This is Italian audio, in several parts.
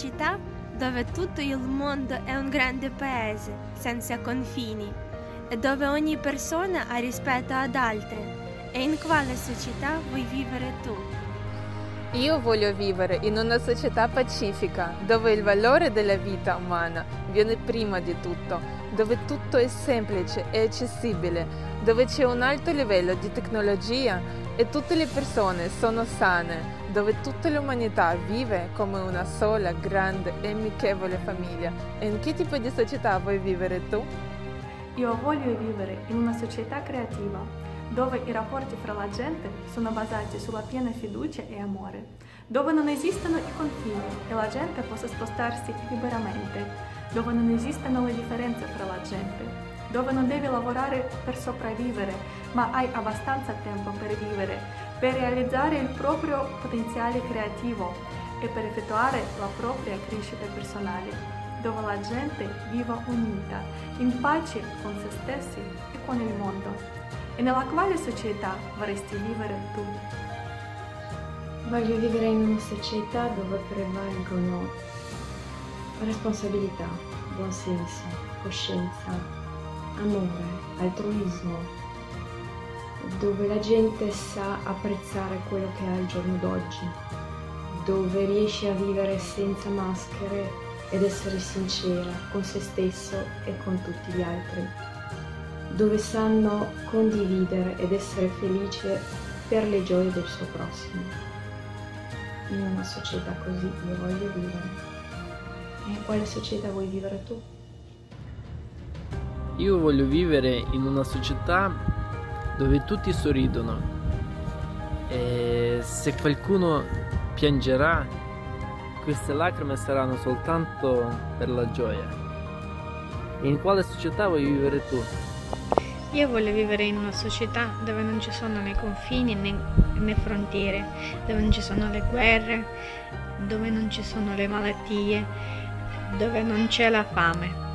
società dove tutto il mondo è un grande paese senza confini e dove ogni persona ha rispetto ad altre. E in quale società vuoi vivere tu? Io voglio vivere in una società pacifica, dove il valore della vita umana viene prima di tutto, dove tutto è semplice e accessibile, dove c'è un alto livello di tecnologia e tutte le persone sono sane, dove tutta l'umanità vive come una sola grande e amichevole famiglia. E in che tipo di società vuoi vivere tu? Io voglio vivere in una società creativa, dove i rapporti fra la gente sono basati sulla piena fiducia e amore, dove non esistono i confini e la gente possa spostarsi liberamente, dove non esistono le differenze fra la gente, dove non devi lavorare per sopravvivere, ma hai abbastanza tempo per vivere, per realizzare il proprio potenziale creativo e per effettuare la propria crescita personale dove la gente viva unita, in pace con se stessi e con il mondo. E nella quale società vorresti vivere tu? Voglio vivere in una società dove prevalgono responsabilità, buonsenso, coscienza, amore, altruismo, dove la gente sa apprezzare quello che ha il giorno d'oggi, dove riesce a vivere senza maschere ed essere sincera con se stesso e con tutti gli altri, dove sanno condividere ed essere felice per le gioie del suo prossimo. In una società così io voglio vivere. E in quale società vuoi vivere tu? Io voglio vivere in una società dove tutti sorridono e se qualcuno piangerà queste lacrime saranno soltanto per la gioia. In quale società vuoi vivere tu? Io voglio vivere in una società dove non ci sono né confini né, né frontiere, dove non ci sono le guerre, dove non ci sono le malattie, dove non c'è la fame.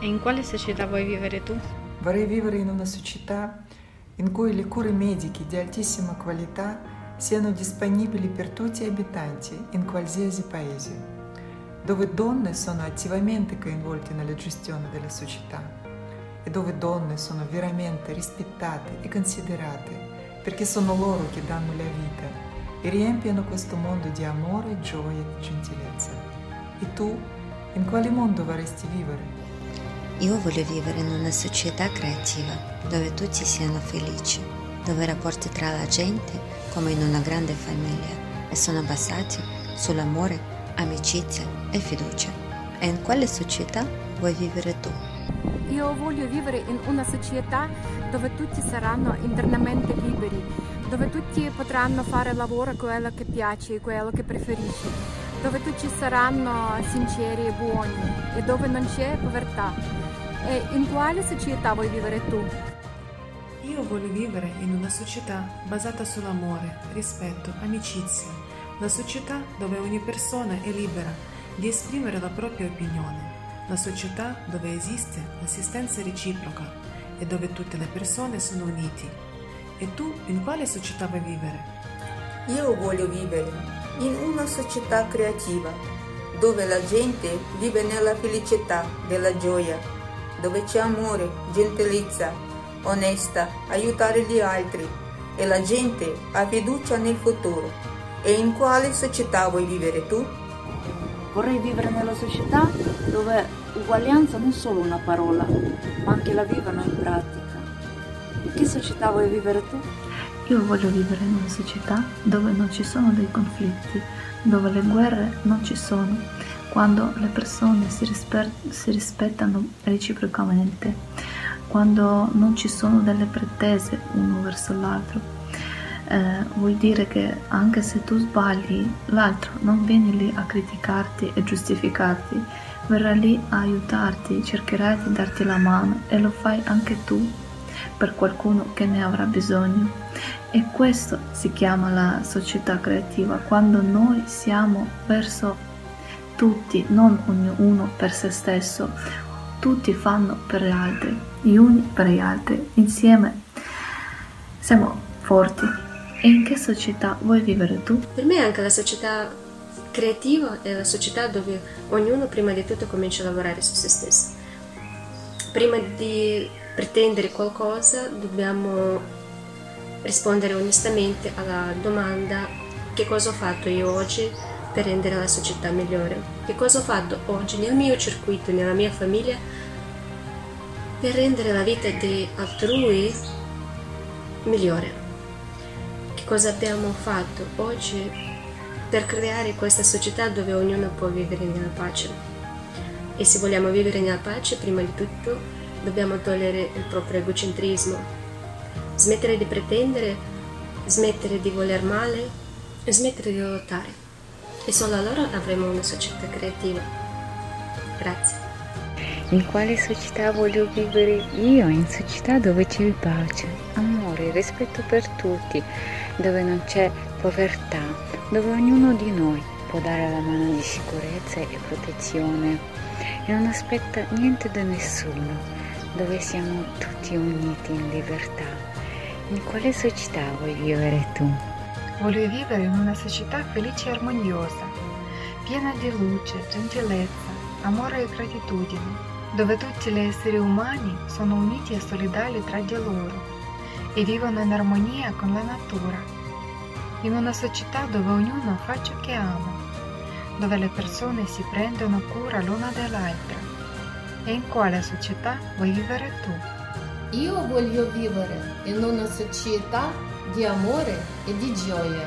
E in quale società vuoi vivere tu? Vorrei vivere in una società in cui le cure mediche di altissima qualità siano disponibili per tutti gli abitanti in qualsiasi paese, dove donne sono attivamente coinvolte nella gestione della società e dove donne sono veramente rispettate e considerate perché sono loro che danno la vita e riempiono questo mondo di amore, gioia e gentilezza. E tu, in quale mondo vorresti vivere? Io voglio vivere in una società creativa dove tutti siano felici, dove i rapporti tra la gente come in una grande famiglia e sono basati sull'amore, amicizia e fiducia. E in quale società vuoi vivere tu? Io voglio vivere in una società dove tutti saranno internamente liberi, dove tutti potranno fare lavoro quello che piace, quello che preferisci, dove tutti saranno sinceri e buoni e dove non c'è povertà. E in quale società vuoi vivere tu? Io voglio vivere in una società basata sull'amore, rispetto, amicizia, una società dove ogni persona è libera di esprimere la propria opinione, una società dove esiste l'assistenza reciproca e dove tutte le persone sono unite. E tu in quale società vuoi vivere? Io voglio vivere in una società creativa, dove la gente vive nella felicità della gioia, dove c'è amore, gentilezza, onesta, aiutare gli altri e la gente ha fiducia nel futuro. E in quale società vuoi vivere tu? Vorrei vivere nella società dove uguaglianza non è solo una parola, ma anche la vivono in pratica. In che società vuoi vivere tu? Io voglio vivere in una società dove non ci sono dei conflitti, dove le guerre non ci sono, quando le persone si, rispe- si rispettano reciprocamente quando non ci sono delle pretese uno verso l'altro. Eh, vuol dire che anche se tu sbagli, l'altro non viene lì a criticarti e giustificarti, verrà lì a aiutarti, cercherà di darti la mano e lo fai anche tu per qualcuno che ne avrà bisogno. E questo si chiama la società creativa, quando noi siamo verso tutti, non ognuno per se stesso, tutti fanno per gli altri, gli uni per gli altri, insieme siamo forti. E in che società vuoi vivere tu? Per me anche la società creativa è la società dove ognuno prima di tutto comincia a lavorare su se stesso. Prima di pretendere qualcosa dobbiamo rispondere onestamente alla domanda che cosa ho fatto io oggi per rendere la società migliore, che cosa ho fatto oggi nel mio circuito, nella mia famiglia per rendere la vita di altrui migliore. Che cosa abbiamo fatto oggi per creare questa società dove ognuno può vivere nella pace. E se vogliamo vivere nella pace, prima di tutto dobbiamo togliere il proprio egocentrismo, smettere di pretendere, smettere di voler male, smettere di lottare. E solo allora avremo una società creativa. Grazie. In quale società voglio vivere io? In società dove c'è pace, amore, rispetto per tutti, dove non c'è povertà, dove ognuno di noi può dare la mano di sicurezza e protezione e non aspetta niente da nessuno, dove siamo tutti uniti in libertà. In quale società vuoi vivere tu? Voglio vivere in una società felice e armoniosa, piena di luce, gentilezza, amore e gratitudine dove tutti gli esseri umani sono uniti e solidali tra di loro e vivono in armonia con la natura, in una società dove ognuno fa ciò che ama, dove le persone si prendono cura l'una dell'altra. E in quale società vuoi vivere tu? Io voglio vivere in una società di amore e di gioia.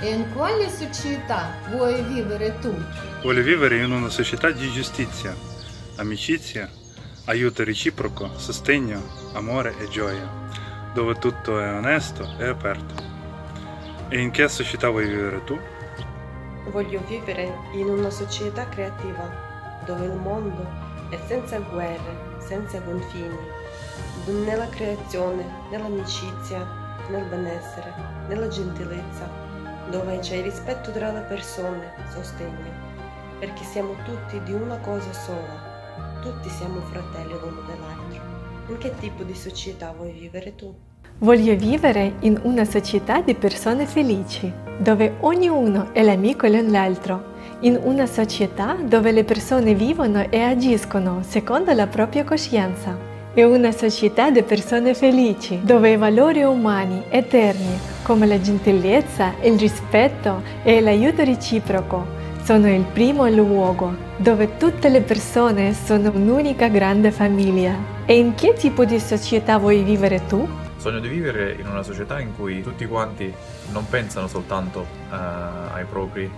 E in quale società vuoi vivere tu? Voglio vivere in una società di giustizia amicizia, aiuto reciproco, sostegno, amore e gioia, dove tutto è onesto e aperto. E in che società vuoi vivere tu? Voglio vivere in una società creativa, dove il mondo è senza guerre, senza confini, nella creazione, nell'amicizia, nel benessere, nella gentilezza, dove c'è rispetto tra le persone, sostegno, perché siamo tutti di una cosa sola tutti siamo fratelli l'uno dell'altro. In che tipo di società vuoi vivere tu? Voglio vivere in una società di persone felici, dove ognuno è l'amico l'un l'altro, in una società dove le persone vivono e agiscono secondo la propria coscienza. È una società di persone felici, dove i valori umani eterni, come la gentilezza, il rispetto e l'aiuto reciproco, sono il primo luogo dove tutte le persone sono un'unica grande famiglia. E in che tipo di società vuoi vivere tu? Sogno di vivere in una società in cui tutti quanti non pensano soltanto uh, ai propri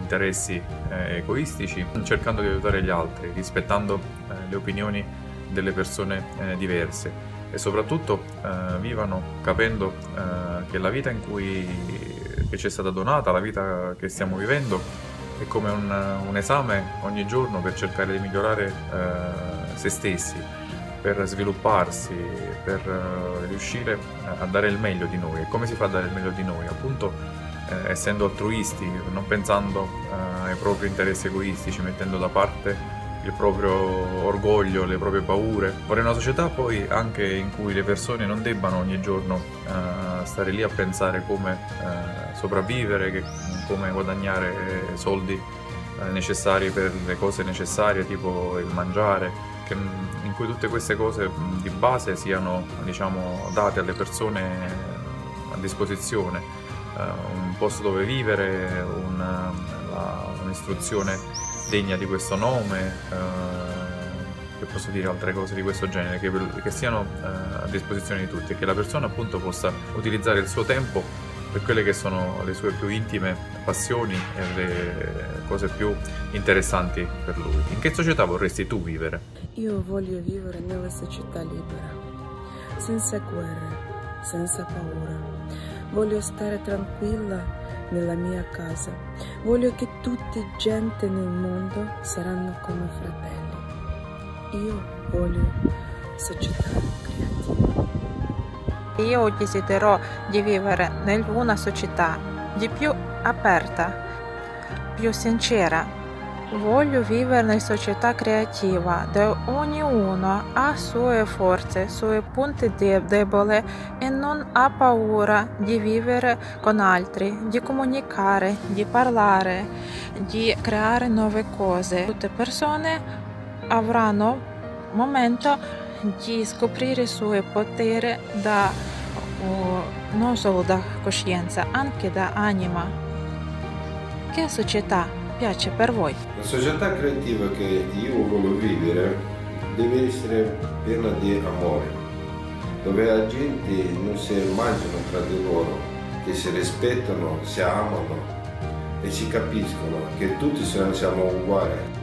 interessi uh, egoistici, cercando di aiutare gli altri, rispettando uh, le opinioni delle persone diverse e soprattutto vivano capendo che la vita in cui che ci è stata donata, la vita che stiamo vivendo, è come un, un esame ogni giorno per cercare di migliorare eh, se stessi, per svilupparsi, per eh, riuscire a dare il meglio di noi. E come si fa a dare il meglio di noi? Appunto eh, essendo altruisti, non pensando eh, ai propri interessi egoistici, mettendo da parte il proprio orgoglio, le proprie paure. Vorrei una società poi anche in cui le persone non debbano ogni giorno uh, stare lì a pensare come uh, sopravvivere, che, come guadagnare soldi uh, necessari per le cose necessarie, tipo il mangiare, che, in cui tutte queste cose di base siano diciamo, date alle persone a disposizione, un posto dove vivere, un, la, un'istruzione degna di questo nome, eh, che posso dire altre cose di questo genere, che, che siano eh, a disposizione di tutti e che la persona appunto possa utilizzare il suo tempo per quelle che sono le sue più intime passioni e le cose più interessanti per lui. In che società vorresti tu vivere? Io voglio vivere nella società libera, senza guerre, senza paura. Voglio stare tranquilla nella mia casa. Voglio che tutti gente nel mondo saranno come fratelli. Io voglio società creativa. Io desidero di vivere in una società di più aperta, più sincera, Voglio vivere in società creativa dove ognuno ha sue forze, suoi punti deboli e non ha paura di vivere con altri, di comunicare, di parlare, di creare nuove cose. Tutte persone avranno momento di scoprire il suo potere da, non solo da coscienza, anche da anima. Che società piace per voi? La società creativa che io voglio vivere deve essere piena di amore, dove la gente non si mangiano tra di loro, che si rispettano, si amano e si capiscono che tutti siamo uguali.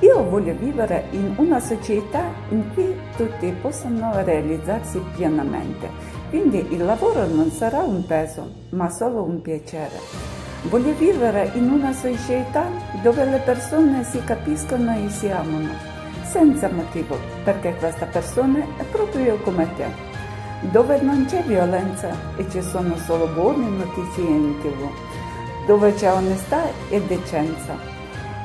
Io voglio vivere in una società in cui tutti possano realizzarsi pienamente, quindi il lavoro non sarà un peso, ma solo un piacere. Voglio vivere in una società dove le persone si capiscono e si amano, senza motivo, perché questa persona è proprio come te, dove non c'è violenza e ci sono solo buone notizie in tv, dove c'è onestà e decenza.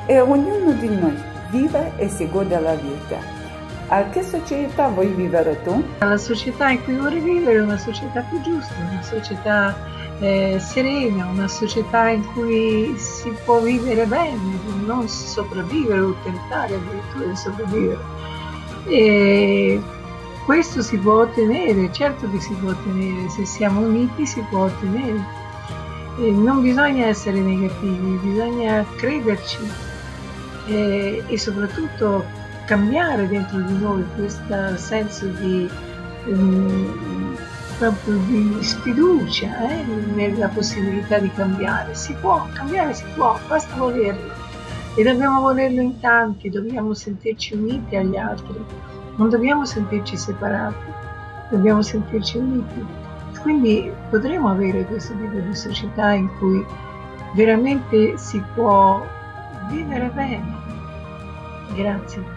E ognuno di noi vive e si gode la vita. A che società vuoi vivere tu? La società in cui vorrei vivere è una società più giusta, una società eh, serena, una società in cui si può vivere bene, non sopravvivere o tentare addirittura di sopravvivere. E questo si può ottenere, certo che si può ottenere, se siamo uniti si può ottenere. E non bisogna essere negativi, bisogna crederci e, e soprattutto cambiare dentro di noi questo senso di, um, proprio di sfiducia eh, nella possibilità di cambiare. Si può, cambiare si può, basta volerlo. E dobbiamo volerlo in tanti, dobbiamo sentirci uniti agli altri, non dobbiamo sentirci separati, dobbiamo sentirci uniti. Quindi potremo avere questo tipo di società in cui veramente si può vivere bene. Grazie.